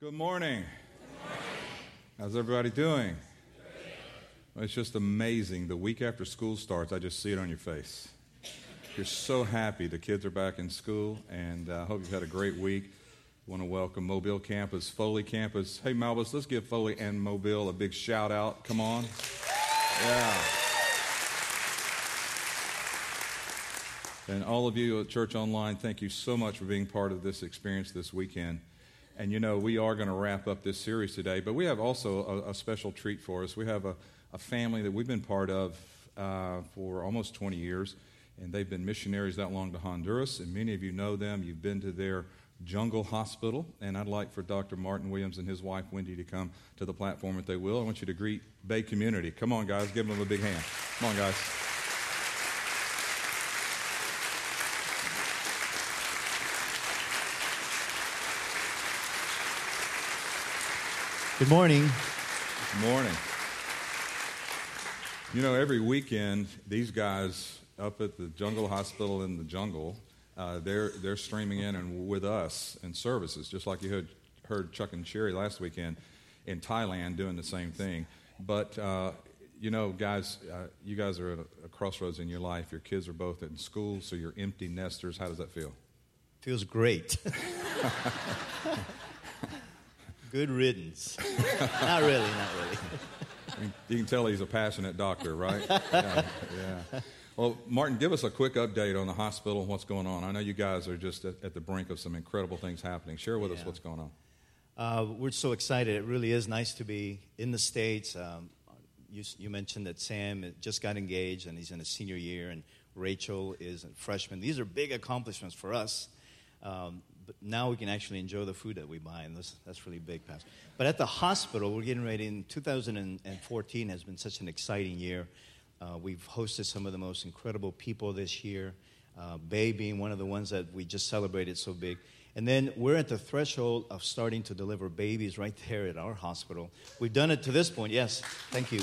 Good morning. How's everybody doing? It's just amazing. The week after school starts, I just see it on your face. You're so happy the kids are back in school, and I uh, hope you've had a great week. I want to welcome Mobile Campus, Foley Campus. Hey, Malbus, let's give Foley and Mobile a big shout out. Come on. Yeah. And all of you at Church Online, thank you so much for being part of this experience this weekend. And you know, we are going to wrap up this series today, but we have also a, a special treat for us. We have a, a, family that we've been part of uh, for almost 20 years, and they've been missionaries that long to Honduras, and many of you know them. You've been to their jungle hospital, and I'd like for Dr. Martin Williams and his wife Wendy to come to the platform if they will. I want you to greet Bay Community. Come on, guys, give them a big hand. Come on, guys. Good morning. Good morning. You know, every weekend, these guys up at the Jungle Hospital in the jungle, uh, they're, they're streaming in and with us in services, just like you heard, heard Chuck and Sherry last weekend in Thailand doing the same thing. But, uh, you know, guys, uh, you guys are at a, a crossroads in your life. Your kids are both in school, so you're empty nesters. How does that feel? Feels great. Good riddance. not really, not really. You can tell he's a passionate doctor, right? yeah, yeah. Well, Martin, give us a quick update on the hospital and what's going on. I know you guys are just at, at the brink of some incredible things happening. Share with yeah. us what's going on. Uh, we're so excited. It really is nice to be in the States. Um, you, you, mentioned that Sam just got engaged and he's in his senior year, and Rachel is a freshman. These are big accomplishments for us. Um, but now we can actually enjoy the food that we buy, and this, that's really big, Pastor. But at the hospital, we're getting ready. In 2014 has been such an exciting year. Uh, we've hosted some of the most incredible people this year. Uh, Bay being one of the ones that we just celebrated so big. And then we're at the threshold of starting to deliver babies right there at our hospital. We've done it to this point, yes. Thank you.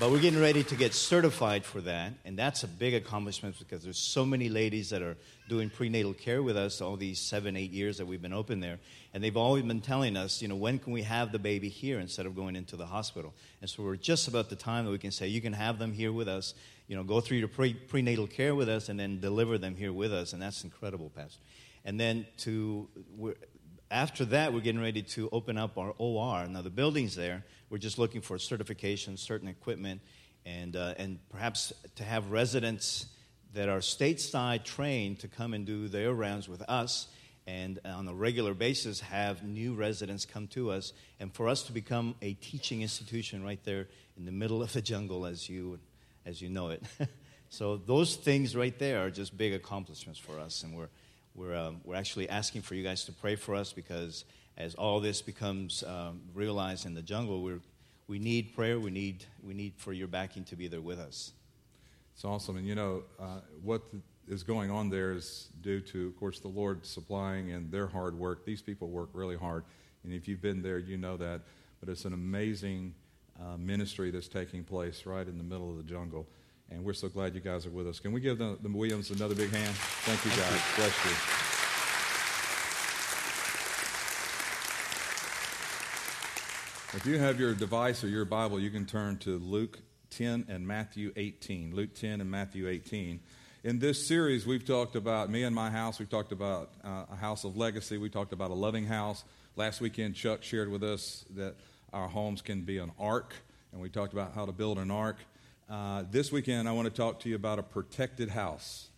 But we're getting ready to get certified for that, and that's a big accomplishment because there's so many ladies that are doing prenatal care with us all these seven, eight years that we've been open there, and they've always been telling us, you know, when can we have the baby here instead of going into the hospital? And so we're just about the time that we can say you can have them here with us, you know, go through your pre- prenatal care with us, and then deliver them here with us, and that's incredible, Pastor. And then to after that, we're getting ready to open up our OR. Now the building's there we're just looking for certification, certain equipment, and, uh, and perhaps to have residents that are stateside trained to come and do their rounds with us and on a regular basis have new residents come to us and for us to become a teaching institution right there in the middle of the jungle as you as you know it so those things right there are just big accomplishments for us and we're we're, um, we're actually asking for you guys to pray for us because as all this becomes um, realized in the jungle, we we need prayer. We need, we need for your backing to be there with us. It's awesome. And you know, uh, what is going on there is due to, of course, the Lord supplying and their hard work. These people work really hard. And if you've been there, you know that. But it's an amazing uh, ministry that's taking place right in the middle of the jungle. And we're so glad you guys are with us. Can we give the, the Williams another big hand? Thank you, guys. Bless you. If you have your device or your Bible, you can turn to Luke 10 and Matthew 18. Luke 10 and Matthew 18. In this series, we've talked about me and my house. We've talked about uh, a house of legacy. We talked about a loving house. Last weekend, Chuck shared with us that our homes can be an ark, and we talked about how to build an ark. Uh, this weekend, I want to talk to you about a protected house.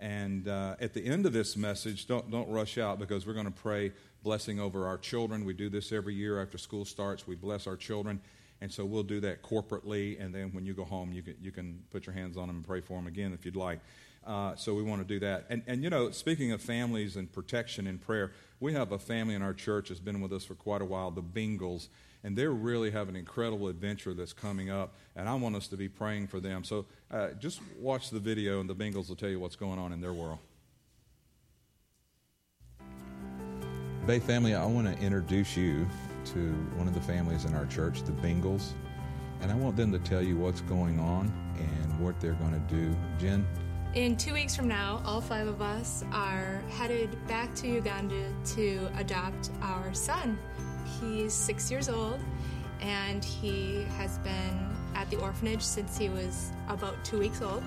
And uh, at the end of this message, don't, don't rush out because we're going to pray blessing over our children. We do this every year after school starts. We bless our children. And so we'll do that corporately. And then when you go home, you can, you can put your hands on them and pray for them again if you'd like. Uh, so we want to do that. And, and, you know, speaking of families and protection and prayer, we have a family in our church that's been with us for quite a while, the Bingles. And they really have an incredible adventure that's coming up. And I want us to be praying for them. So uh, just watch the video, and the Bengals will tell you what's going on in their world. Bay family, I want to introduce you to one of the families in our church, the Bengals, and I want them to tell you what's going on and what they're going to do. Jen? In two weeks from now, all five of us are headed back to Uganda to adopt our son. He's six years old, and he has been at the orphanage since he was about two weeks old.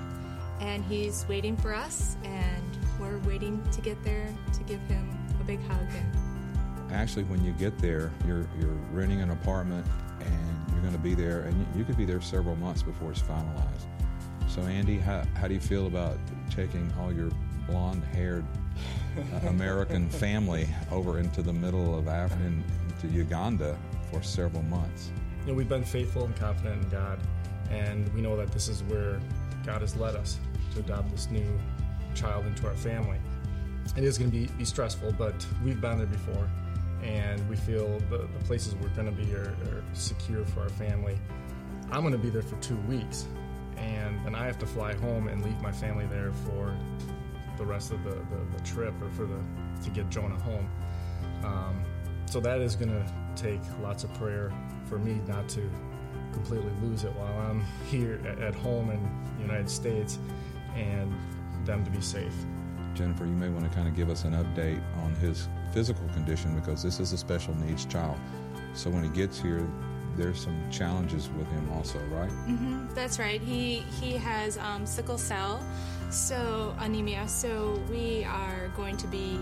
And he's waiting for us, and we're waiting to get there to give him a big hug. And Actually, when you get there, you're, you're renting an apartment and you're going to be there, and you, you could be there several months before it's finalized. So, Andy, how, how do you feel about taking all your blonde haired uh, American family over into the middle of Africa, into Uganda for several months? You know, we've been faithful and confident in God, and we know that this is where God has led us to adopt this new child into our family. It is going to be, be stressful, but we've been there before, and we feel the, the places we're going to be are, are secure for our family. I'm going to be there for two weeks, and then I have to fly home and leave my family there for the rest of the, the, the trip or for the to get Jonah home. Um, so that is going to take lots of prayer for me not to completely lose it while I'm here at, at home in the United States and them to be safe. Jennifer, you may want to kind of give us an update on his physical condition because this is a special needs child. So when he gets here, there's some challenges with him also, right? Mm-hmm, That's right. He he has um, sickle cell, so anemia. So we are going to be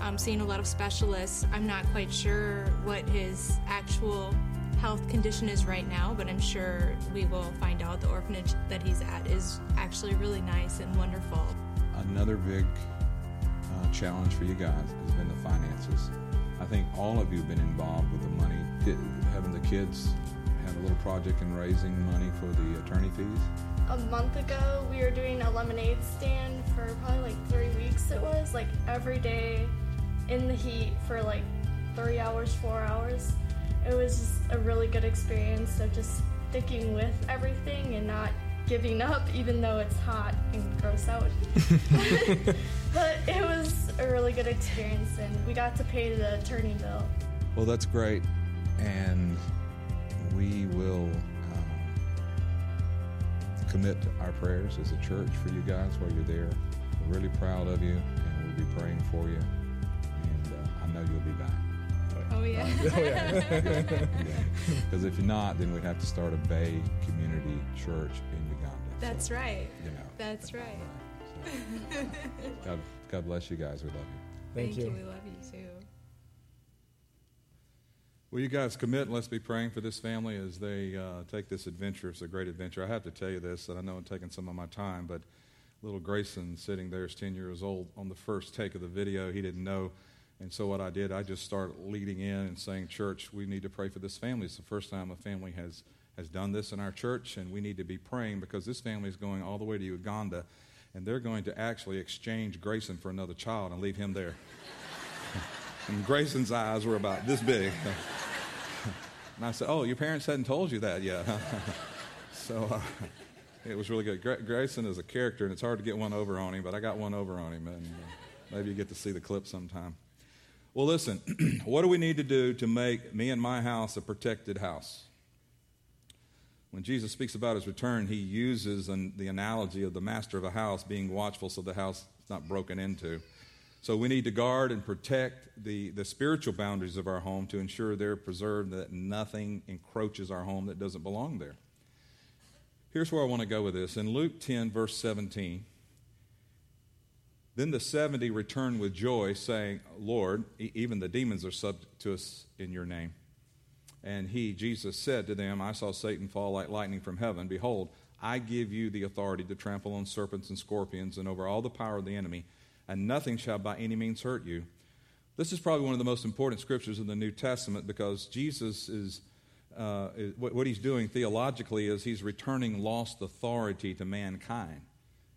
um, seeing a lot of specialists. I'm not quite sure what his actual health condition is right now, but I'm sure we will find out. The orphanage that he's at is actually really nice and wonderful. Another big uh, challenge for you guys has been the finances. I think all of you have been involved with the money. Did, having the kids have a little project in raising money for the attorney fees. a month ago we were doing a lemonade stand for probably like three weeks it was like every day in the heat for like three hours four hours it was just a really good experience of just sticking with everything and not giving up even though it's hot and gross out but it was a really good experience and we got to pay the attorney bill Well, that's great, and we will uh, commit our prayers as a church for you guys while you're there. We're really proud of you, and we'll be praying for you. And I know you'll be back. Oh yeah. Because if you're not, then we'd have to start a Bay Community Church in Uganda. That's So, right. You know. That's right. So, God, God bless you guys. We love you. Thank, you. We love you too. Will you guys commit and let's be praying for this family as they uh, take this adventure? It's a great adventure. I have to tell you this, and I know I'm taking some of my time, but little Grayson sitting there is 10 years old on the first take of the video. He didn't know. And so what I did, I just started leading in and saying, Church, we need to pray for this family. It's the first time a family has, has done this in our church, and we need to be praying because this family is going all the way to Uganda, and they're going to actually exchange Grayson for another child and leave him there. and Grayson's eyes were about this big. And I said, Oh, your parents hadn't told you that yet. huh?" so uh, it was really good. Gra- Grayson is a character, and it's hard to get one over on him, but I got one over on him, and uh, maybe you get to see the clip sometime. Well, listen, what do we need to do to make me and my house a protected house? When Jesus speaks about his return, he uses an, the analogy of the master of a house being watchful so the house is not broken into. So we need to guard and protect the, the spiritual boundaries of our home to ensure they're preserved, that nothing encroaches our home that doesn't belong there. Here's where I want to go with this. In Luke 10, verse 17, then the 70 returned with joy, saying, Lord, even the demons are subject to us in your name. And he, Jesus, said to them, I saw Satan fall like lightning from heaven. Behold, I give you the authority to trample on serpents and scorpions and over all the power of the enemy, and nothing shall by any means hurt you. This is probably one of the most important scriptures in the New Testament because Jesus is, uh, what he's doing theologically is he's returning lost authority to mankind.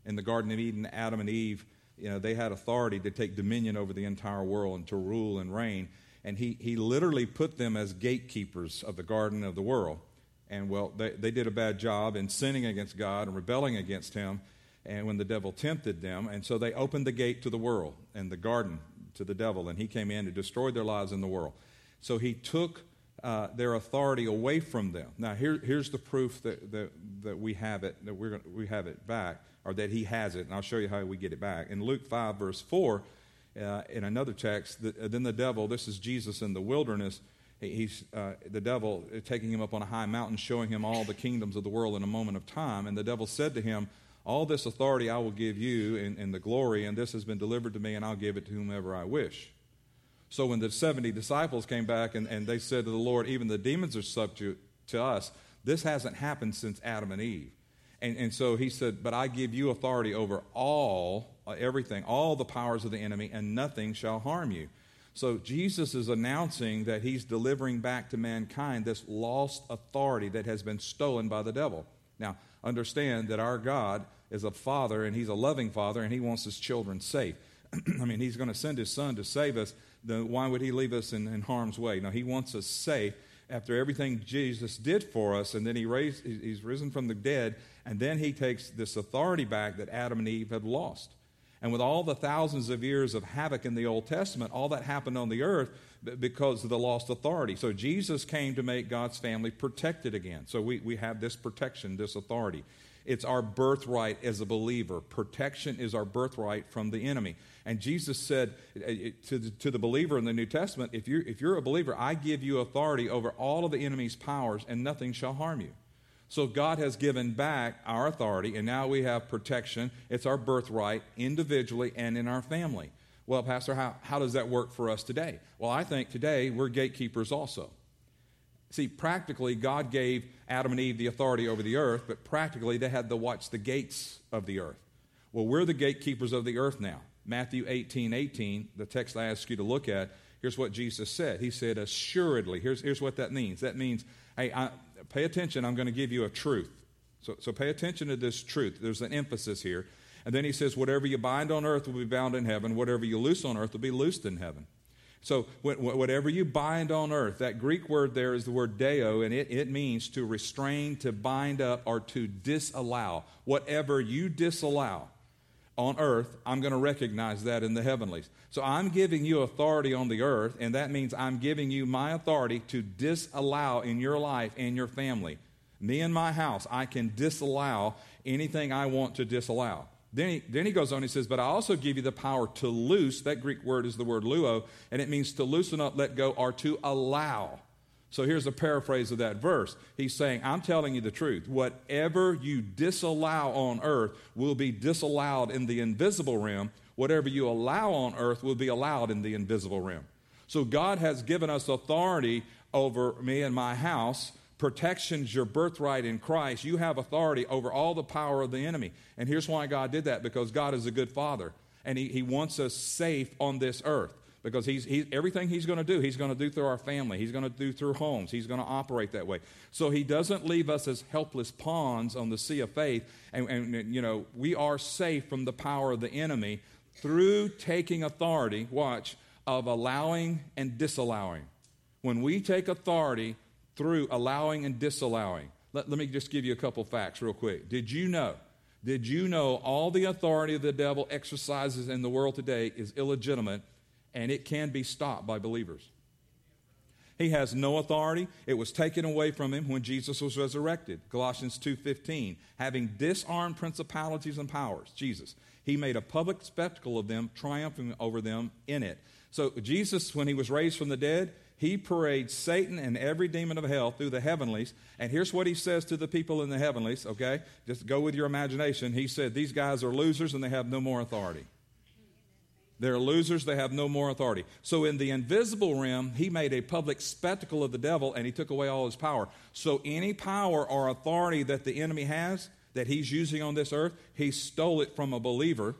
In the Garden of Eden, Adam and Eve, you know, they had authority to take dominion over the entire world and to rule and reign. And he, he literally put them as gatekeepers of the garden of the world. And well, they, they did a bad job in sinning against God and rebelling against him. And when the devil tempted them, and so they opened the gate to the world and the garden to the devil, and he came in and destroyed their lives in the world. So he took uh, their authority away from them. Now, here, here's the proof that, that, that we have it, that we're we have it back, or that he has it, and I'll show you how we get it back. In Luke 5, verse 4, uh, in another text, the, uh, then the devil, this is Jesus in the wilderness, he's uh, the devil taking him up on a high mountain, showing him all the kingdoms of the world in a moment of time. And the devil said to him, All this authority I will give you in, in the glory, and this has been delivered to me, and I'll give it to whomever I wish. So when the 70 disciples came back and, and they said to the Lord, Even the demons are subject to us, this hasn't happened since Adam and Eve. And, and so he said, But I give you authority over all, uh, everything, all the powers of the enemy, and nothing shall harm you. So Jesus is announcing that he's delivering back to mankind this lost authority that has been stolen by the devil. Now, understand that our God is a father and he's a loving father and he wants his children safe. I mean, he's going to send his son to save us. Then why would he leave us in, in harm's way? No, he wants us safe after everything Jesus did for us, and then he raised, he's risen from the dead, and then he takes this authority back that Adam and Eve had lost. And with all the thousands of years of havoc in the Old Testament, all that happened on the earth because of the lost authority. So Jesus came to make God's family protected again. So we, we have this protection, this authority. It's our birthright as a believer. Protection is our birthright from the enemy. And Jesus said uh, uh, to the, to the believer in the New Testament, if you're, if you're a believer, I give you authority over all of the enemy's powers, and nothing shall harm you. So God has given back our authority, and now we have protection. It's our birthright individually and in our family. Well, Pastor, how, how does that work for us today? Well, I think today we're gatekeepers also. See, practically, God gave Adam and Eve the authority over the earth, but practically, they had to watch the gates of the earth. Well, we're the gatekeepers of the earth now. Matthew 18 18, the text I ask you to look at, here's what Jesus said. He said, Assuredly, here's, here's what that means. That means, hey, I, pay attention, I'm going to give you a truth. So, so pay attention to this truth. There's an emphasis here. And then he says, Whatever you bind on earth will be bound in heaven, whatever you loose on earth will be loosed in heaven. So, whatever you bind on earth, that Greek word there is the word deo, and it, it means to restrain, to bind up, or to disallow. Whatever you disallow on earth, I'm going to recognize that in the heavenlies. So, I'm giving you authority on the earth, and that means I'm giving you my authority to disallow in your life and your family. Me and my house, I can disallow anything I want to disallow. Then he, then he goes on, he says, But I also give you the power to loose. That Greek word is the word luo, and it means to loosen up, let go, or to allow. So here's a paraphrase of that verse. He's saying, I'm telling you the truth. Whatever you disallow on earth will be disallowed in the invisible realm. Whatever you allow on earth will be allowed in the invisible realm. So God has given us authority over me and my house Protection's your birthright in Christ. You have authority over all the power of the enemy. And here's why God did that because God is a good father. And He, he wants us safe on this earth because he's, he, everything he's going to do, he's going to do through our family. He's going to do through homes. He's going to operate that way. So he doesn't leave us as helpless pawns on the sea of faith. And, and, you know, we are safe from the power of the enemy through taking authority, watch, of allowing and disallowing. When we take authority through allowing and disallowing. Let, let me just give you a couple facts real quick. Did you know? Did you know all the authority the devil exercises in the world today is illegitimate and it can be stopped by believers? He has no authority. It was taken away from him when Jesus was resurrected. Colossians 2:15, having disarmed principalities and powers, Jesus, he made a public spectacle of them, triumphing over them in it. So Jesus when he was raised from the dead, he parades Satan and every demon of hell through the heavenlies. And here's what he says to the people in the heavenlies, okay? Just go with your imagination. He said, These guys are losers and they have no more authority. They're losers, they have no more authority. So, in the invisible realm, he made a public spectacle of the devil and he took away all his power. So, any power or authority that the enemy has, that he's using on this earth, he stole it from a believer.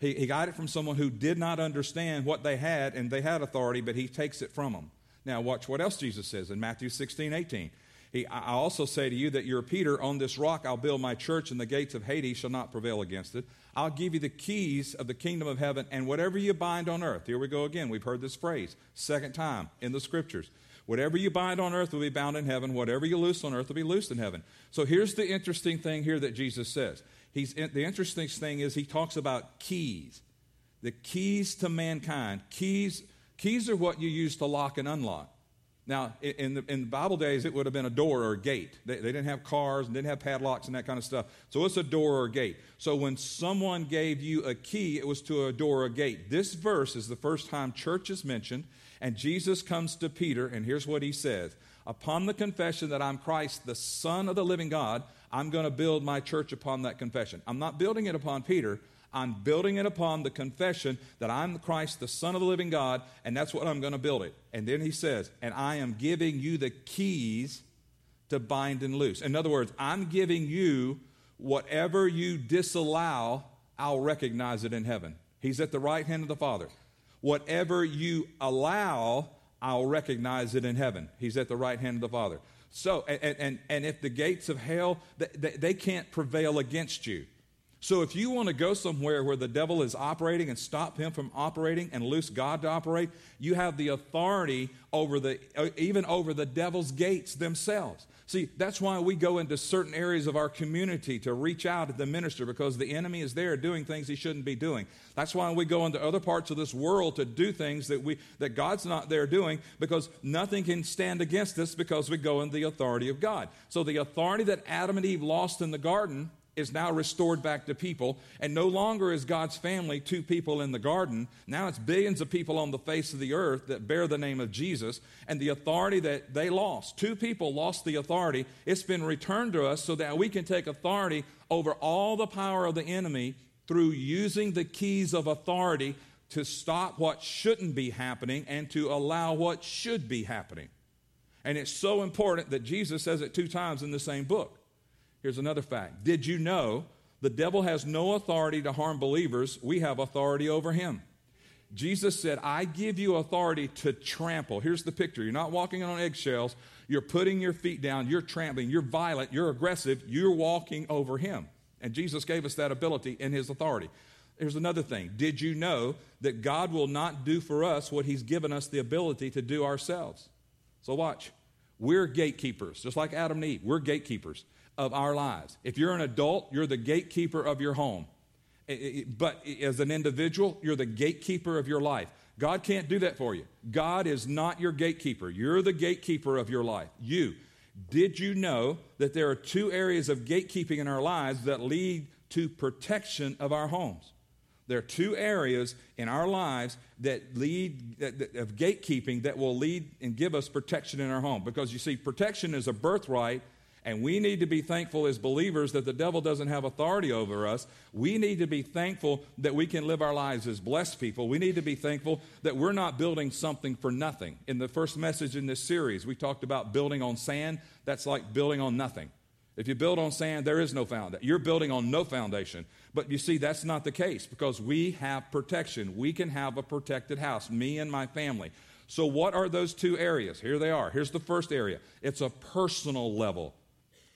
He, he got it from someone who did not understand what they had and they had authority, but he takes it from them. Now, watch what else Jesus says in Matthew 16, 18. He, I also say to you that you're Peter. On this rock I'll build my church, and the gates of Hades shall not prevail against it. I'll give you the keys of the kingdom of heaven, and whatever you bind on earth. Here we go again. We've heard this phrase, second time in the scriptures. Whatever you bind on earth will be bound in heaven. Whatever you loose on earth will be loosed in heaven. So here's the interesting thing here that Jesus says. He's, the interesting thing is he talks about keys. The keys to mankind. Keys Keys are what you use to lock and unlock. Now, in the, in the Bible days, it would have been a door or a gate. They, they, didn't have cars and didn't have padlocks and that kind of stuff. So it's a door or a gate. So when someone gave you a key, it was to a door or a gate. This verse is the first time church is mentioned, And Jesus comes to Peter, and here's what he says Upon the confession that I'm Christ, the Son of the living God, I'm going to build my church upon that confession. I'm not building it upon Peter. I'm building it upon the confession that I'm Christ, the Son of the living God, and that's what I'm going to build it. And then he says, And I am giving you the keys to bind and loose. In other words, I'm giving you whatever you disallow, I'll recognize it in heaven. He's at the right hand of the Father. Whatever you allow, I'll recognize it in heaven. He's at the right hand of the Father. So, and, and, and if the gates of hell, they, they can't prevail against you. So if you want to go somewhere where the devil is operating and stop him from operating and loose God to operate, you have the authority over the uh, even over the devil's gates themselves. See, that's why we go into certain areas of our community to reach out to the minister because the enemy is there doing things he shouldn't be doing. That's why we go into other parts of this world to do things that we that God's not there doing because nothing can stand against us because we go in the authority of God. So the authority that Adam and Eve lost in the garden is now restored back to people. And no longer is God's family two people in the garden. Now it's billions of people on the face of the earth that bear the name of Jesus. And the authority that they lost, two people lost the authority. It's been returned to us so that we can take authority over all the power of the enemy through using the keys of authority to stop what shouldn't be happening and to allow what should be happening. And it's so important that Jesus says it two times in the same book. Here's another fact Did you know the devil has no authority to harm believers? We have authority over him. Jesus said, I give you authority to trample. Here's the picture. You're not walking on eggshells. You're putting your feet down. You're trampling. You're violent. You're aggressive. You're walking over him. And Jesus gave us that ability in his authority. Here's another thing. Did you know that God will not do for us what he's given us the ability to do ourselves? So watch. We're gatekeepers, just like Adam and Eve. We're gatekeepers of our lives. If you're an adult, you're the gatekeeper of your home. But as an individual, you're the gatekeeper of your life. God can't do that for you. God is not your gatekeeper. You're the gatekeeper of your life. You. Did you know that there are two areas of gatekeeping in our lives that lead to protection of our homes? There are two areas in our lives that lead that, of gatekeeping that will lead and give us protection in our home. Because you see, protection is a birthright and we need to be thankful as believers that the devil doesn't have authority over us. We need to be thankful that we can live our lives as blessed people. We need to be thankful that we're not building something for nothing. In the first message in this series, we talked about building on sand. That's like building on nothing. If you build on sand, there is no foundation. You're building on no foundation. But you see, that's not the case because we have protection. We can have a protected house, me and my family. So, what are those two areas? Here they are. Here's the first area it's a personal level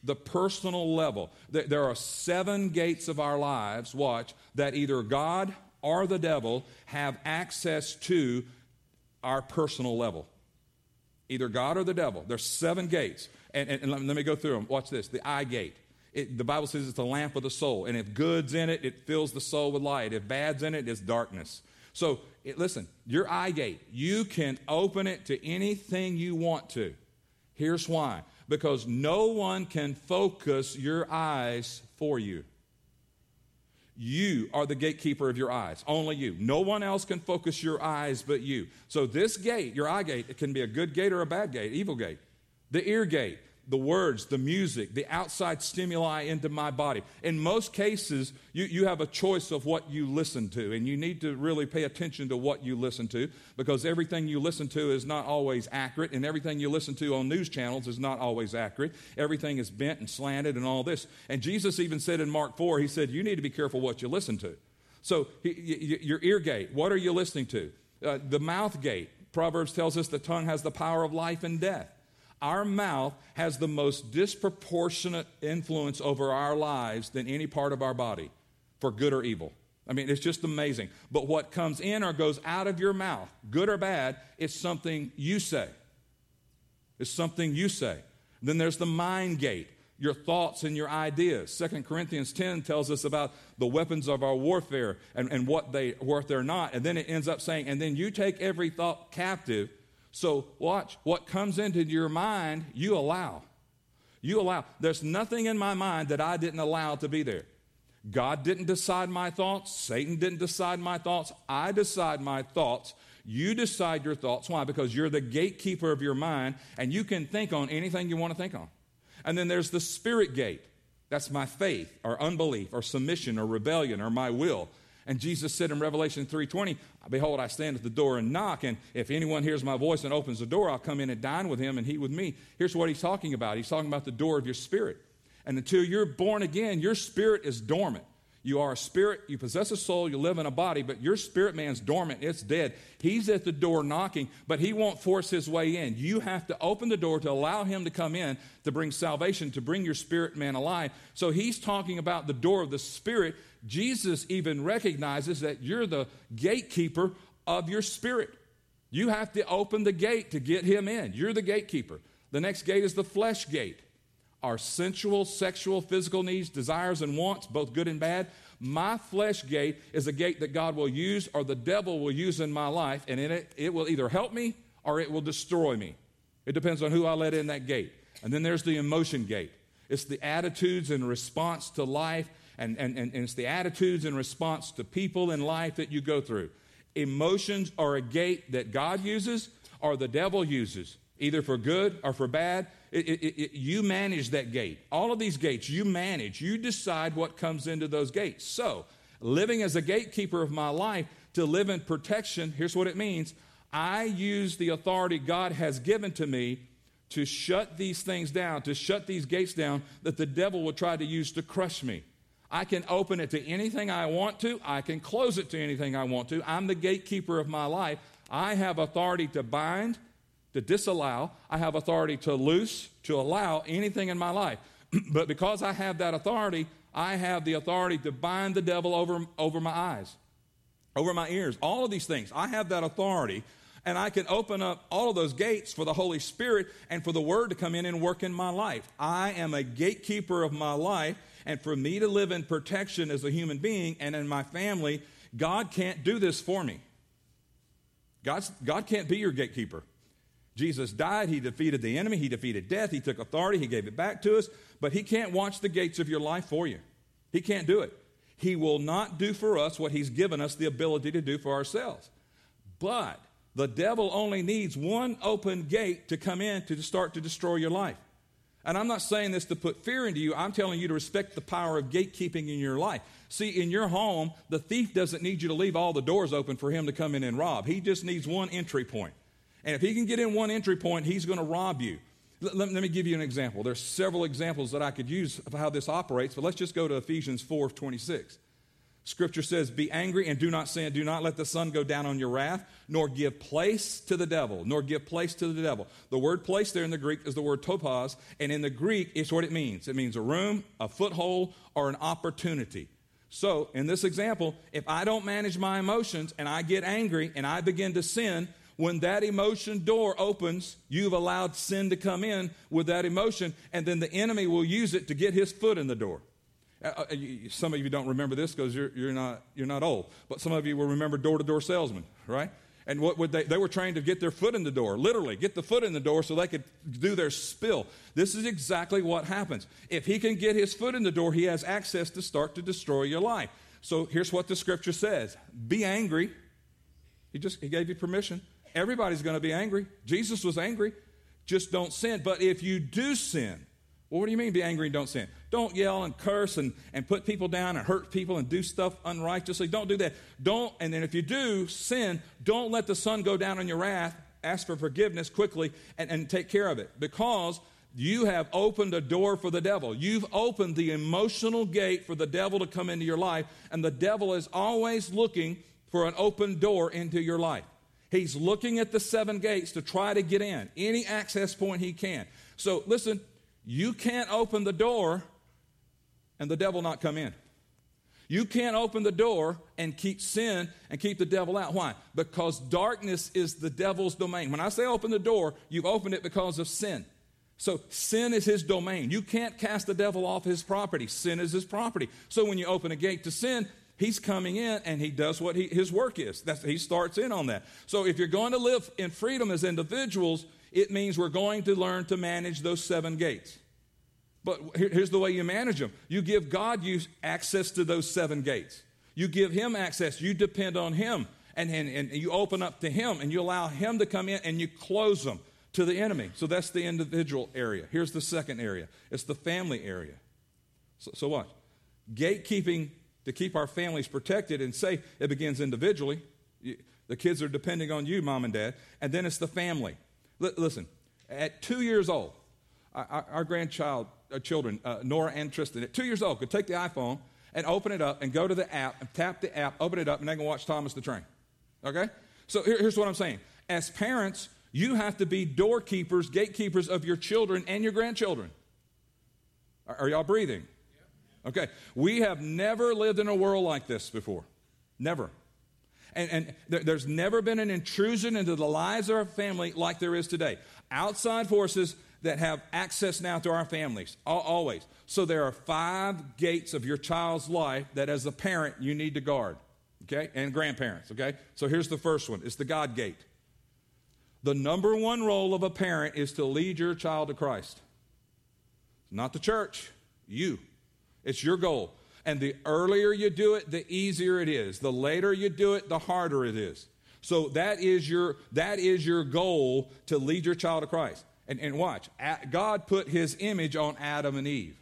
the personal level. There are seven gates of our lives, watch, that either God or the devil have access to our personal level. Either God or the devil. There's seven gates. And, and, and let me go through them. Watch this the eye gate. It, the Bible says it's the lamp of the soul. And if good's in it, it fills the soul with light. If bad's in it, it's darkness. So it, listen, your eye gate, you can open it to anything you want to. Here's why because no one can focus your eyes for you. You are the gatekeeper of your eyes, only you. No one else can focus your eyes but you. So, this gate, your eye gate, it can be a good gate or a bad gate, evil gate. The ear gate, the words, the music, the outside stimuli into my body. In most cases, you, you have a choice of what you listen to, and you need to really pay attention to what you listen to because everything you listen to is not always accurate, and everything you listen to on news channels is not always accurate. Everything is bent and slanted and all this. And Jesus even said in Mark 4, He said, You need to be careful what you listen to. So, your ear gate, what are you listening to? Uh, the mouth gate, Proverbs tells us the tongue has the power of life and death our mouth has the most disproportionate influence over our lives than any part of our body, for good or evil. I mean, it's just amazing. But what comes in or goes out of your mouth, good or bad, it's something you say. It's something you say. Then there's the mind gate, your thoughts and your ideas. Second Corinthians 10 tells us about the weapons of our warfare and, and what they what they're not. And then it ends up saying, and then you take every thought captive so, watch what comes into your mind, you allow. You allow. There's nothing in my mind that I didn't allow to be there. God didn't decide my thoughts. Satan didn't decide my thoughts. I decide my thoughts. You decide your thoughts. Why? Because you're the gatekeeper of your mind and you can think on anything you want to think on. And then there's the spirit gate. That's my faith or unbelief or submission or rebellion or my will. And Jesus said in Revelation 3:20, "Behold, I stand at the door and knock, and if anyone hears my voice and opens the door, I'll come in and dine with him and he with me." Here's what he's talking about. He's talking about the door of your spirit. And until you're born again, your spirit is dormant. You are a spirit, you possess a soul, you live in a body, but your spirit man's dormant, it's dead. He's at the door knocking, but he won't force his way in. You have to open the door to allow him to come in to bring salvation, to bring your spirit man alive. So he's talking about the door of the spirit. Jesus even recognizes that you're the gatekeeper of your spirit. You have to open the gate to get him in. You're the gatekeeper. The next gate is the flesh gate our sensual, sexual, physical needs, desires, and wants, both good and bad. My flesh gate is a gate that God will use or the devil will use in my life, and in it, it will either help me or it will destroy me. It depends on who I let in that gate. And then there's the emotion gate it's the attitudes in response to life, and, and, and, and it's the attitudes in response to people in life that you go through. Emotions are a gate that God uses or the devil uses, either for good or for bad. It, it, it, you manage that gate. All of these gates, you manage. You decide what comes into those gates. So, living as a gatekeeper of my life to live in protection, here's what it means I use the authority God has given to me to shut these things down, to shut these gates down that the devil will try to use to crush me. I can open it to anything I want to. I can close it to anything I want to. I'm the gatekeeper of my life. I have authority to bind to disallow. I have authority to loose, to allow anything in my life. but because I have that authority, I have the authority to bind the devil over, over my eyes, over my ears, all of these things. I have that authority, and I can open up all of those gates for the Holy Spirit and for the Word to come in and work in my life. I am a gatekeeper of my life, and for me to live in protection as a human being and in my family, God can't do this for me. God's, God can't be your gatekeeper. Jesus died, he defeated the enemy, he defeated death, he took authority, he gave it back to us, but he can't watch the gates of your life for you. He can't do it. He will not do for us what he's given us the ability to do for ourselves. But the devil only needs one open gate to come in to start to destroy your life. And I'm not saying this to put fear into you. I'm telling you to respect the power of gatekeeping in your life. See, in your home, the thief doesn't need you to leave all the doors open for him to come in and rob. He just needs one entry point. And if he can get in one entry point, he's going to rob you. Let, let, me give you an example. There's several examples that I could use of how this operates, but let's just go to Ephesians 4 26. Scripture says, Be angry and do not sin. Do not let the sun go down on your wrath, nor give place to the devil, nor give place to the devil. The word place there in the Greek is the word topos, and in the Greek, it's what it means it means a room, a foothold, or an opportunity. So, in this example, if I don't manage my emotions and I get angry and I begin to sin, when that emotion door opens, you've allowed sin to come in with that emotion, and then the enemy will use it to get his foot in the door. Uh, uh some of you don't remember this because you're, you're, not, you're not old, but some of you will remember door to door salesmen, right? And what would they? They were trained to get their foot in the door, literally, get the foot in the door so they could do their spill. This is exactly what happens. If he can get his foot in the door, he has access to start to destroy your life. So here's what the scripture says Be angry. He just he gave you permission. Everybody's going to be angry. Jesus was angry. Just don't sin. But if you do sin, well, what do you mean be angry and don't sin? Don't yell and curse and, and put people down and hurt people and do stuff unrighteously. Don't do that. Don't, and then if you do sin, don't let the sun go down on your wrath. Ask for forgiveness quickly and, and take care of it because you have opened a door for the devil. You've opened the emotional gate for the devil to come into your life, and the devil is always looking for an open door into your life. He's looking at the seven gates to try to get in, any access point he can. So listen, you can't open the door and the devil not come in. You can't open the door and keep sin and keep the devil out. Why? Because darkness is the devil's domain. When I say open the door, you've opened it because of sin. So sin is his domain. You can't cast the devil off his property. Sin is his property. So when you open a gate to sin, He's coming in and he does what he, his work is. That's, he starts in on that. So if you're going to live in freedom as individuals, it means we're going to learn to manage those seven gates. But here, here's the way you manage them you give God you access to those seven gates. You give him access, you depend on him. And, and, and you open up to Him and you allow Him to come in and you close them to the enemy. So that's the individual area. Here's the second area it's the family area. So, so what? Gatekeeping to keep our families protected and safe, it begins individually. The kids are depending on you, mom and dad. And then it's the family. L- listen, at two years old, our, our grandchild, our children, uh, Nora and Tristan, at two years old, could take the iPhone and open it up and go to the app and tap the app, open it up, and they can watch Thomas the Train. Okay? So here, here's what I'm saying. As parents, you have to be doorkeepers, gatekeepers of your children and your grandchildren. Are, are y'all breathing? Okay. We have never lived in a world like this before. Never. And, and there's never been an intrusion into the lives of our family like there is today. Outside forces that have access now to our families, always. So there are five gates of your child's life that as a parent you need to guard, okay? And grandparents, okay? So here's the first one it's the God gate. The number one role of a parent is to lead your child to Christ. Not the church, you. It's your goal. And the earlier you do it, the easier it is. The later you do it, the harder it is. So that is your, that is your goal to lead your child to Christ. And, and watch, God put his image on Adam and Eve.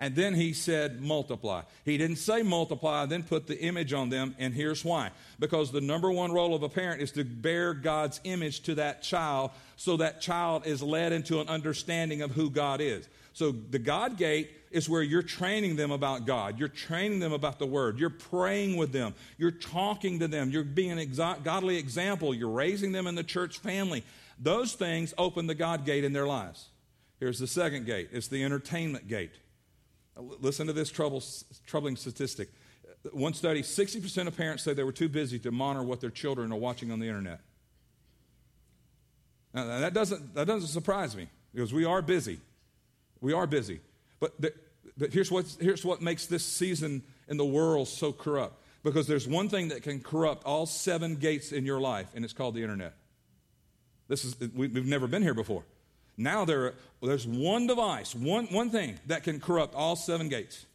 And then he said, multiply. He didn't say multiply, then put the image on them, and here's why. Because the number one role of a parent is to bear God's image to that child so that child is led into an understanding of who God is. So the God gate is where you're training them about God. You're training them about the Word. You're praying with them. You're talking to them. You're being an godly example. You're raising them in the church family. Those things open the God gate in their lives. Here's the second gate it's the entertainment gate. Listen to this trouble, troubling statistic. One study 60% of parents say they were too busy to monitor what their children are watching on the internet. Now, that doesn't, that doesn't surprise me because we are busy. We are busy. But, the, but here's, what, here's what makes this season in the world so corrupt. Because there's one thing that can corrupt all seven gates in your life, and it's called the internet. This is, we've never been here before. Now there, there's one device, one, one thing that can corrupt all seven gates.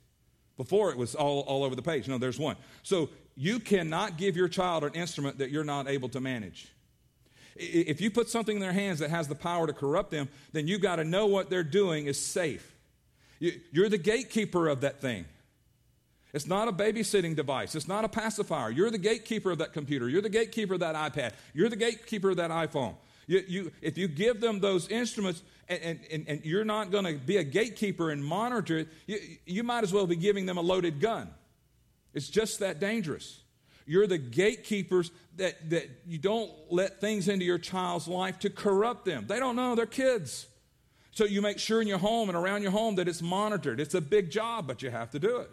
Before it was all, all over the page. No, there's one. So you cannot give your child an instrument that you're not able to manage. If you put something in their hands that has the power to corrupt them, then you've got to know what they're doing is safe. You're the gatekeeper of that thing. It's not a babysitting device. It's not a pacifier. You're the gatekeeper of that computer. You're the gatekeeper of that iPad. You're the gatekeeper of that iPhone. You, you, if you give them those instruments and, and, and you're not going to be a gatekeeper and monitor it, you, you might as well be giving them a loaded gun. It's just that dangerous. You're the gatekeepers that, that you don't let things into your child's life to corrupt them. They don't know, they're kids. So you make sure in your home and around your home that it's monitored. It's a big job, but you have to do it.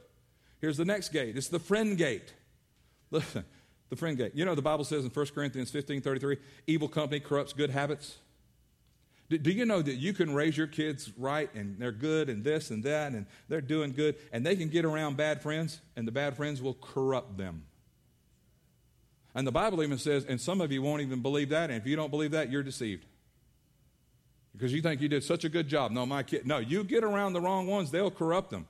Here's the next gate it's the friend gate. Listen, the friend gate. You know, the Bible says in 1 Corinthians 15 33, evil company corrupts good habits. Do, do you know that you can raise your kids right and they're good and this and that and they're doing good and they can get around bad friends and the bad friends will corrupt them? And the Bible even says, and some of you won't even believe that, and if you don't believe that, you're deceived. Because you think you did such a good job. No, my kid, no, you get around the wrong ones, they'll corrupt them.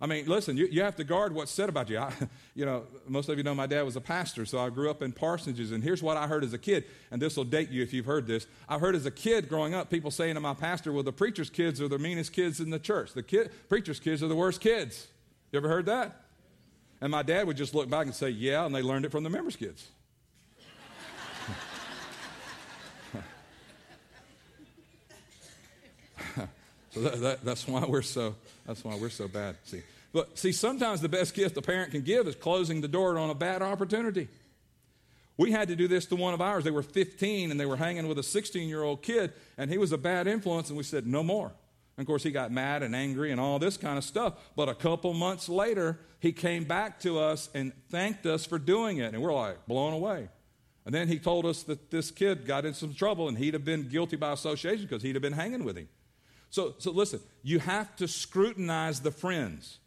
I mean, listen, you, you have to guard what's said about you. I, you know, most of you know my dad was a pastor, so I grew up in parsonages, and here's what I heard as a kid, and this will date you if you've heard this. I heard as a kid growing up people saying to my pastor, well, the preacher's kids are the meanest kids in the church. The kid, preacher's kids are the worst kids. You ever heard that? And my dad would just look back and say, Yeah, and they learned it from the members' kids. so that, that, that's why we're so that's why we're so bad. See, but see, sometimes the best gift a parent can give is closing the door on a bad opportunity. We had to do this to one of ours. They were 15 and they were hanging with a 16 year old kid, and he was a bad influence, and we said, No more. Of course, he got mad and angry and all this kind of stuff. But a couple months later, he came back to us and thanked us for doing it. And we're like blown away. And then he told us that this kid got in some trouble and he'd have been guilty by association because he'd have been hanging with him. So, so listen, you have to scrutinize the friends.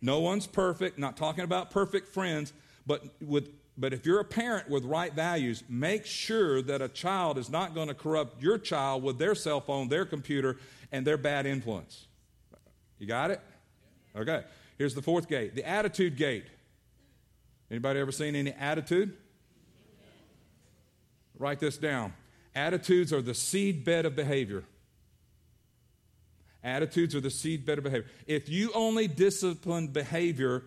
No one's perfect, not talking about perfect friends, but with but if you're a parent with right values, make sure that a child is not going to corrupt your child with their cell phone, their computer, and their bad influence. You got it? Okay. Here's the fourth gate, the attitude gate. Anybody ever seen any attitude? Write this down. Attitudes are the seed bed of behavior. Attitudes are the seed bed of behavior. If you only discipline behavior,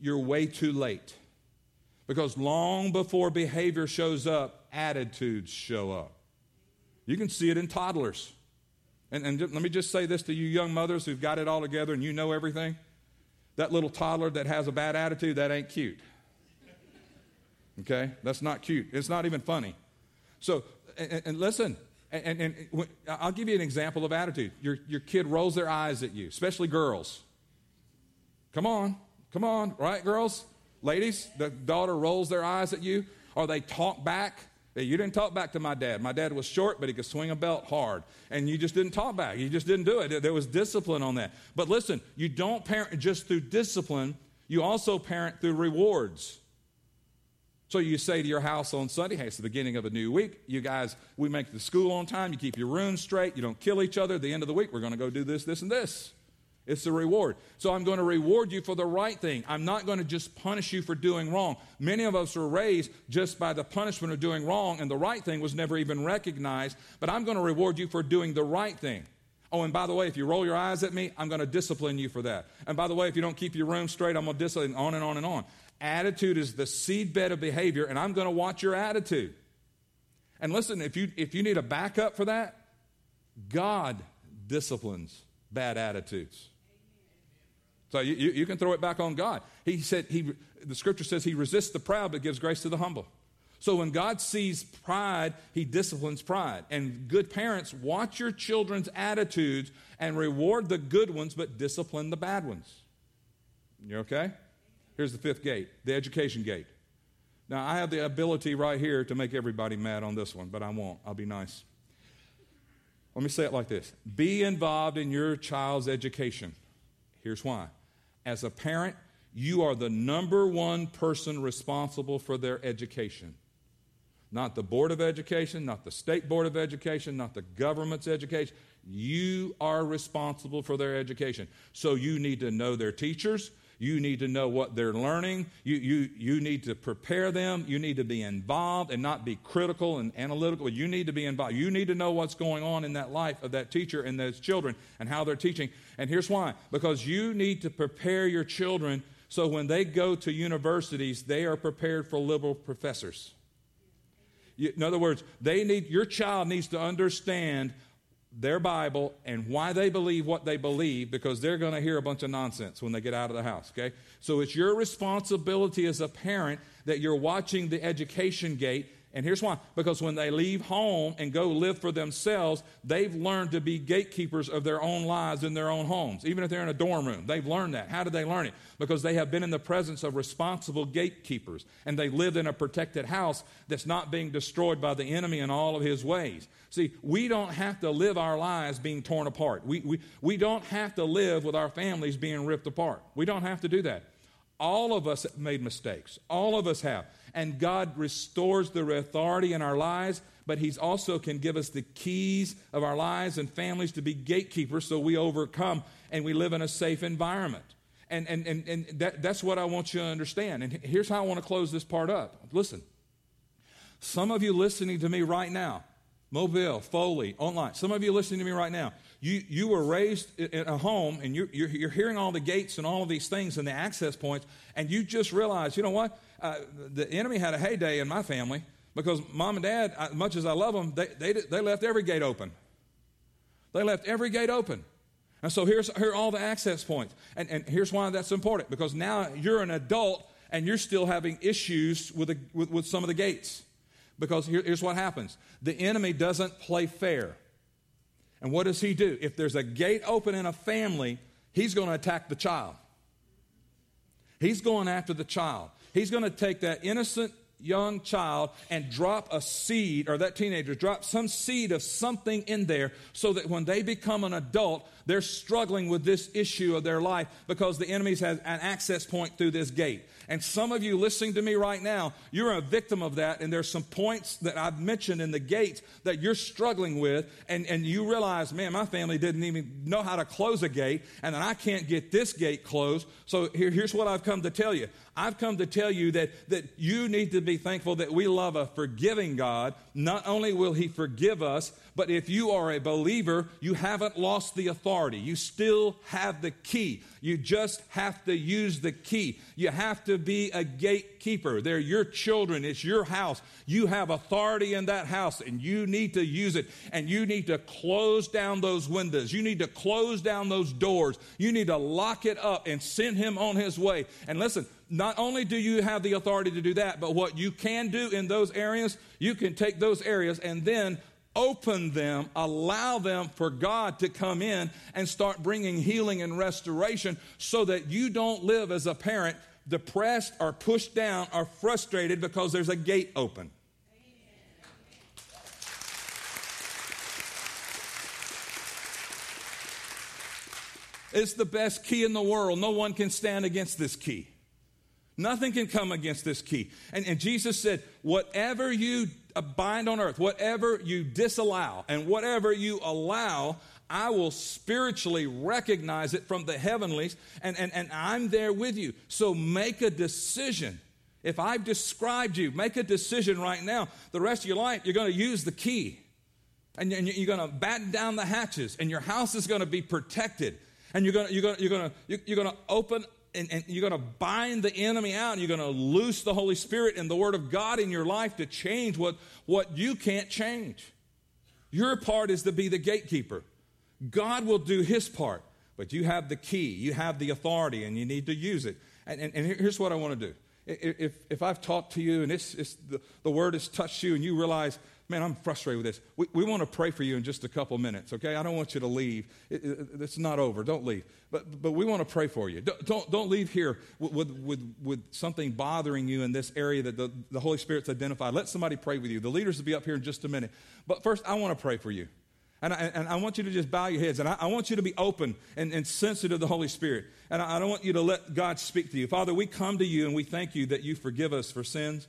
you're way too late. Because long before behavior shows up, attitudes show up. You can see it in toddlers. And, and let me just say this to you young mothers who've got it all together and you know everything. That little toddler that has a bad attitude, that ain't cute. Okay? That's not cute. It's not even funny. So, and, and listen, and, and, and, I'll give you an example of attitude. Your, your kid rolls their eyes at you, especially girls. Come on, come on, right, girls? Ladies, the daughter rolls their eyes at you, or they talk back. You didn't talk back to my dad. My dad was short, but he could swing a belt hard. And you just didn't talk back. You just didn't do it. There was discipline on that. But listen, you don't parent just through discipline, you also parent through rewards. So you say to your house on Sunday, hey, it's the beginning of a new week. You guys, we make the school on time. You keep your room straight. You don't kill each other. At the end of the week, we're going to go do this, this, and this. It's a reward. So I'm going to reward you for the right thing. I'm not going to just punish you for doing wrong. Many of us were raised just by the punishment of doing wrong, and the right thing was never even recognized. But I'm going to reward you for doing the right thing. Oh, and by the way, if you roll your eyes at me, I'm going to discipline you for that. And by the way, if you don't keep your room straight, I'm going to discipline on and on and on. Attitude is the seedbed of behavior, and I'm going to watch your attitude. And listen, if you if you need a backup for that, God disciplines bad attitudes. So you, you, can throw it back on God. He said, he, the scripture says he resists the proud but gives grace to the humble. So when God sees pride, he disciplines pride. And good parents, watch your children's attitudes and reward the good ones but discipline the bad ones. You okay? Here's the fifth gate, the education gate. Now, I have the ability right here to make everybody mad on this one, but I won't. I'll be nice. Let me say it like this Be involved in your child's education. Here's why as a parent, you are the number one person responsible for their education. Not the Board of Education, not the State Board of Education, not the government's education. You are responsible for their education. So you need to know their teachers. You need to know what they're learning. You, you, you need to prepare them. You need to be involved and not be critical and analytical. You need to be involved. You need to know what's going on in that life of that teacher and those children and how they're teaching. And here's why because you need to prepare your children so when they go to universities, they are prepared for liberal professors. In other words, they need your child needs to understand their Bible and why they believe what they believe because they're going to hear a bunch of nonsense when they get out of the house, okay? So it's your responsibility as a parent that you're watching the education gate and here's why because when they leave home and go live for themselves, they've learned to be gatekeepers of their own lives in their own homes. Even if they're in a dorm room, they've learned that. How did they learn it? Because they have been in the presence of responsible gatekeepers and they lived in a protected house that's not being destroyed by the enemy in all of his ways. See, we don't have to live our lives being torn apart. We, we, we don't have to live with our families being ripped apart. We don't have to do that. All of us have made mistakes. All of us have and God restores the authority in our lives, but He also can give us the keys of our lives and families to be gatekeepers so we overcome and we live in a safe environment. And, and, and, and that, that's what I want you to understand. And here's how I want to close this part up. Listen, some of you listening to me right now, Mobile, Foley, online, some of you listening to me right now, you, you were raised in a home and you're, you're, you're hearing all the gates and all of these things and the access points, and you just realize, you know what? uh, the enemy had a heyday in my family because mom and dad, as much as I love them, they, they, they left every gate open. They left every gate open. And so here's here are all the access points. And, and here's why that's important because now you're an adult and you're still having issues with, the, with, with some of the gates. Because here, here's what happens the enemy doesn't play fair. And what does he do? If there's a gate open in a family, he's going to attack the child. He's going after the child. He's going to take that innocent young child and drop a seed, or that teenager, drop some seed of something in there so that when they become an adult, they're struggling with this issue of their life because the enemy has an access point through this gate. And some of you listening to me right now, you're a victim of that. And there's some points that I've mentioned in the gates that you're struggling with. And, and you realize, man, my family didn't even know how to close a gate. And then I can't get this gate closed. So here, here's what I've come to tell you I've come to tell you that, that you need to be thankful that we love a forgiving God. Not only will He forgive us, but if you are a believer, you haven't lost the authority. You still have the key. You just have to use the key. You have to be a gatekeeper. They're your children, it's your house. You have authority in that house, and you need to use it. And you need to close down those windows. You need to close down those doors. You need to lock it up and send him on his way. And listen, not only do you have the authority to do that, but what you can do in those areas, you can take those areas and then open them, allow them for God to come in and start bringing healing and restoration so that you don't live as a parent depressed or pushed down or frustrated because there's a gate open. It's the best key in the world. No one can stand against this key. Nothing can come against this key. And, and Jesus said, whatever you bind on earth, whatever you disallow, and whatever you allow, I will spiritually recognize it from the heavenlies, and, and, and I'm there with you. So make a decision. If I've described you, make a decision right now. The rest of your life, you're going to use the key. And you're going to batten down the hatches, and your house is going to be protected. And you're going to, you're going to, you're going to, you're going to open and, and, you're going to bind the enemy out and you're going to loose the Holy Spirit and the Word of God in your life to change what, what you can't change. Your part is to be the gatekeeper. God will do His part, but you have the key, you have the authority, and you need to use it. And, and, and here's what I want to do. If, if I've talked to you and it's, it's the, the Word has touched you and you realize, man, I'm frustrated with this. We, we want to pray for you in just a couple minutes, okay? I don't want you to leave. It, it, it's not over. Don't leave. But, but we want to pray for you. Don't, don't, don't leave here with, with, with, with, something bothering you in this area that the, the Holy Spirit's identified. Let somebody pray with you. The leaders will be up here in just a minute. But first, I want to pray for you. And I, and I want you to just bow your heads. And I, I want you to be open and, and sensitive to the Holy Spirit. And I, I don't want you to let God speak to you. Father, we come to you and we thank you that you forgive us for sins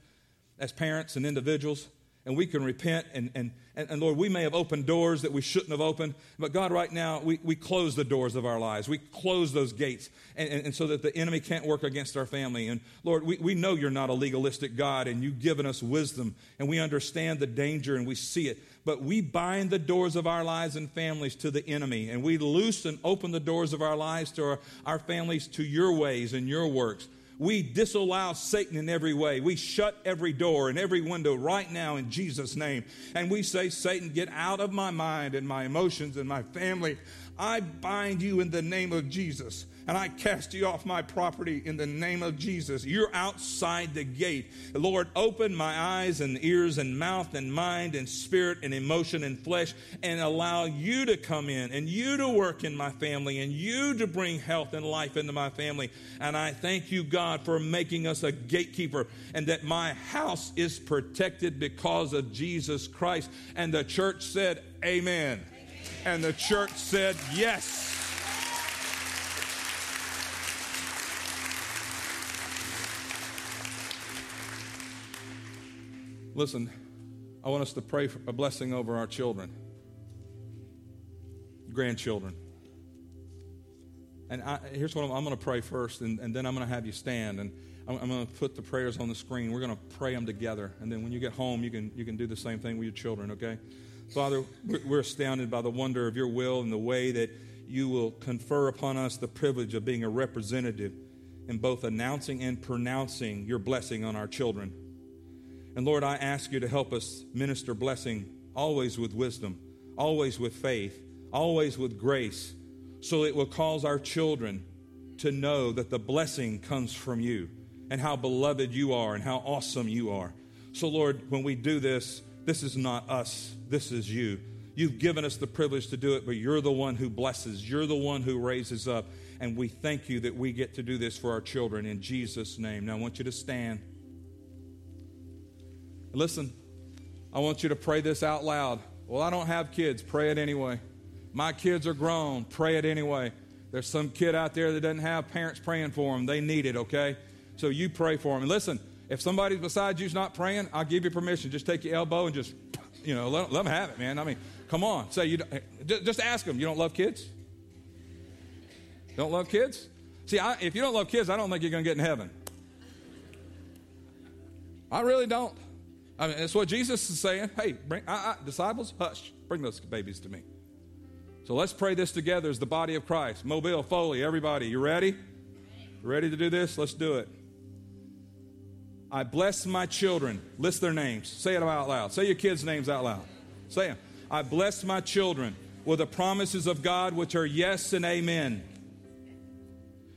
as parents and individuals and we can repent. And, and, and, and, Lord, we may have opened doors that we shouldn't have opened, but God, right now, we, we close the doors of our lives. We close those gates, and, and, and so that the enemy can't work against our family. And Lord, we, we know you're not a legalistic God, and you've given us wisdom, and we understand the danger and we see it. But we bind the doors of our lives and families to the enemy, and we loose and open the doors of our lives to our, our families to your ways and your works. We disallow Satan in every way. We shut every door and every window right now in Jesus' name. And we say, Satan, get out of my mind and my emotions and my family. I bind you in the name of Jesus and I cast you off my property in the name of Jesus. You're outside the gate. Lord, open my eyes and ears and mouth and mind and spirit and emotion and flesh and allow you to come in and you to work in my family and you to bring health and life into my family. And I thank you, God, for making us a gatekeeper and that my house is protected because of Jesus Christ. And the church said, Amen. And the church said, Yes. Listen, I want us to pray for a blessing over our children, grandchildren. And I, here's what I'm, I'm going to pray first, and, and, then I'm going to have you stand, and I'm, I'm going to put the prayers on the screen. We're going to pray them together, and then when you get home, you can you can do the same thing with your children. Okay, Father, we're, astounded by the wonder of your will and the way that you will confer upon us the privilege of being a representative in both announcing and pronouncing your blessing on our children. And Lord, I ask you to help us minister blessing always with wisdom, always with faith, always with grace, so it will cause our children to know that the blessing comes from you and how beloved you are and how awesome you are. So, Lord, when we do this, this is not us, this is you. You've given us the privilege to do it, but you're the one who blesses, you're the one who raises up. And we thank you that we get to do this for our children in Jesus' name. Now, I want you to stand. Listen, I want you to pray this out loud. Well, I don't have kids. Pray it anyway. My kids are grown. Pray it anyway. There's some kid out there that doesn't have parents praying for them. They need it, okay? So you pray for them. And listen, if somebody beside you's not praying, I'll give you permission. Just take your elbow and just, you know, let, let them have it, man. I mean, come on. Say you just ask them. You don't love kids? Don't love kids? See, I, if you don't love kids, I don't think you're going to get in heaven. I really don't. I mean, that's what Jesus is saying. Hey, bring, uh, uh, disciples, hush, bring those babies to me. So let's pray this together as the body of Christ. Mobile, Foley, everybody, you ready? Ready to do this? Let's do it. I bless my children. List their names. Say it out loud. Say your kids' names out loud. Say them. I bless my children with the promises of God, which are yes and amen.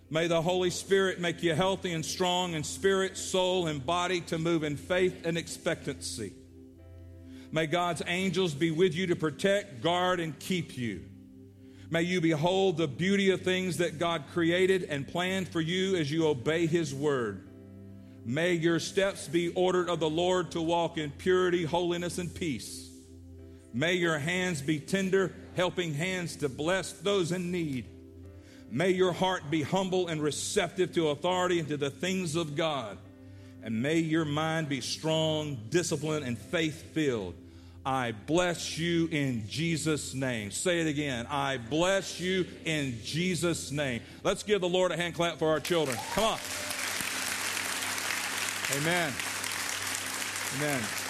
May the Holy Spirit make you healthy and strong in spirit, soul, and body to move in faith and expectancy. May God's angels be with you to protect, guard, and keep you. May you behold the beauty of things that God created and planned for you as you obey His word. May your steps be ordered of the Lord to walk in purity, holiness, and peace. May your hands be tender, helping hands to bless those in need. May your heart be humble and receptive to authority and to the things of God. And may your mind be strong, disciplined, and faith filled. I bless you in Jesus' name. Say it again. I bless you in Jesus' name. Let's give the Lord a hand clap for our children. Come on. Amen. Amen.